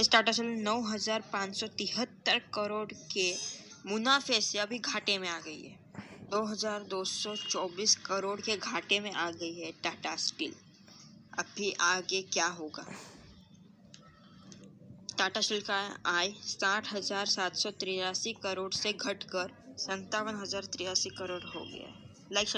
इस टाटा स्टील नौ हज़ार पाँच सौ तिहत्तर करोड़ के मुनाफे से अभी घाटे में आ गई है। दो हज़ार दो सौ चौबीस करोड़ के घाटे में आ गई है टाटा स्टील। अभी आगे क्या होगा? टाटा स्टील का आय साठ हज़ार सात सौ तिरासी करोड़ से घटकर संतावन हज़ार तिरासी करोड़ हो गया लाइक